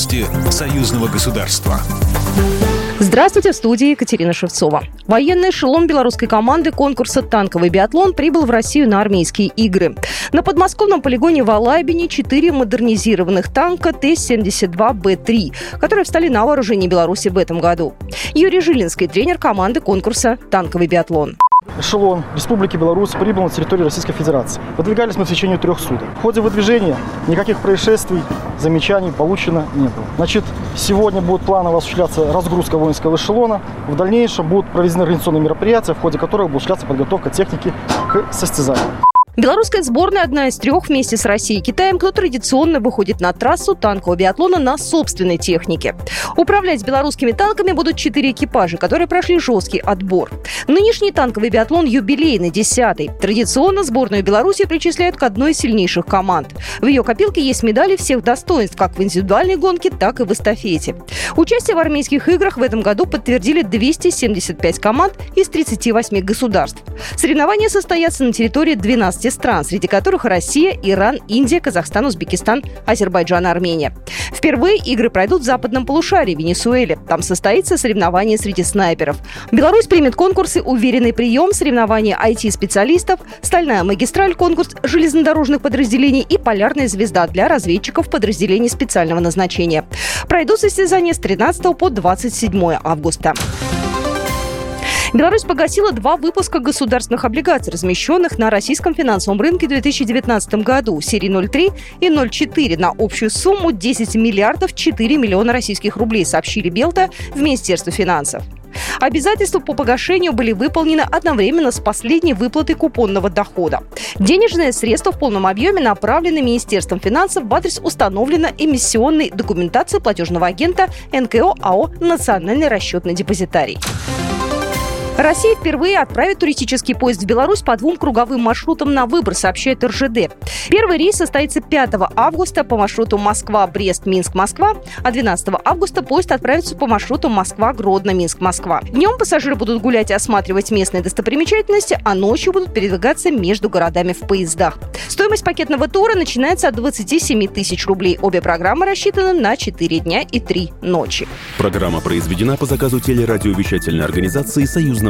Новости союзного государства. Здравствуйте, в студии Екатерина Шевцова. Военный эшелон белорусской команды конкурса «Танковый биатлон» прибыл в Россию на армейские игры. На подмосковном полигоне в Алайбине четыре модернизированных танка Т-72Б3, которые встали на вооружение Беларуси в этом году. Юрий Жилинский, тренер команды конкурса «Танковый биатлон» эшелон Республики Беларусь прибыл на территорию Российской Федерации. Выдвигались мы в течение трех суток. В ходе выдвижения никаких происшествий, замечаний получено не было. Значит, сегодня будет планово осуществляться разгрузка воинского эшелона. В дальнейшем будут проведены организационные мероприятия, в ходе которых будет осуществляться подготовка техники к состязанию. Белорусская сборная одна из трех вместе с Россией и Китаем, кто традиционно выходит на трассу танкового биатлона на собственной технике. Управлять белорусскими танками будут четыре экипажа, которые прошли жесткий отбор. Нынешний танковый биатлон юбилейный, десятый. Традиционно сборную Беларуси причисляют к одной из сильнейших команд. В ее копилке есть медали всех достоинств, как в индивидуальной гонке, так и в эстафете. Участие в армейских играх в этом году подтвердили 275 команд из 38 государств. Соревнования состоятся на территории 12 15 стран, среди которых Россия, Иран, Индия, Казахстан, Узбекистан, Азербайджан, Армения. Впервые игры пройдут в западном полушарии, Венесуэле. Там состоится соревнование среди снайперов. Беларусь примет конкурсы «Уверенный прием», соревнования IT-специалистов, «Стальная магистраль», конкурс железнодорожных подразделений и «Полярная звезда» для разведчиков подразделений специального назначения. Пройдут состязания с 13 по 27 августа. Беларусь погасила два выпуска государственных облигаций, размещенных на российском финансовом рынке в 2019 году, серии 03 и 04 на общую сумму 10 миллиардов 4 миллиона российских рублей, сообщили Белта в Министерстве финансов. Обязательства по погашению были выполнены одновременно с последней выплатой купонного дохода. Денежные средства в полном объеме направлены Министерством финансов в адрес установленной эмиссионной документации платежного агента НКО АО «Национальный расчетный депозитарий». Россия впервые отправит туристический поезд в Беларусь по двум круговым маршрутам на выбор, сообщает РЖД. Первый рейс состоится 5 августа по маршруту Москва-Брест-Минск-Москва, а 12 августа поезд отправится по маршруту Москва-Гродно-Минск-Москва. Днем пассажиры будут гулять и осматривать местные достопримечательности, а ночью будут передвигаться между городами в поездах. Стоимость пакетного тура начинается от 27 тысяч рублей. Обе программы рассчитаны на 4 дня и 3 ночи. Программа произведена по заказу телерадиовещательной организации Союзного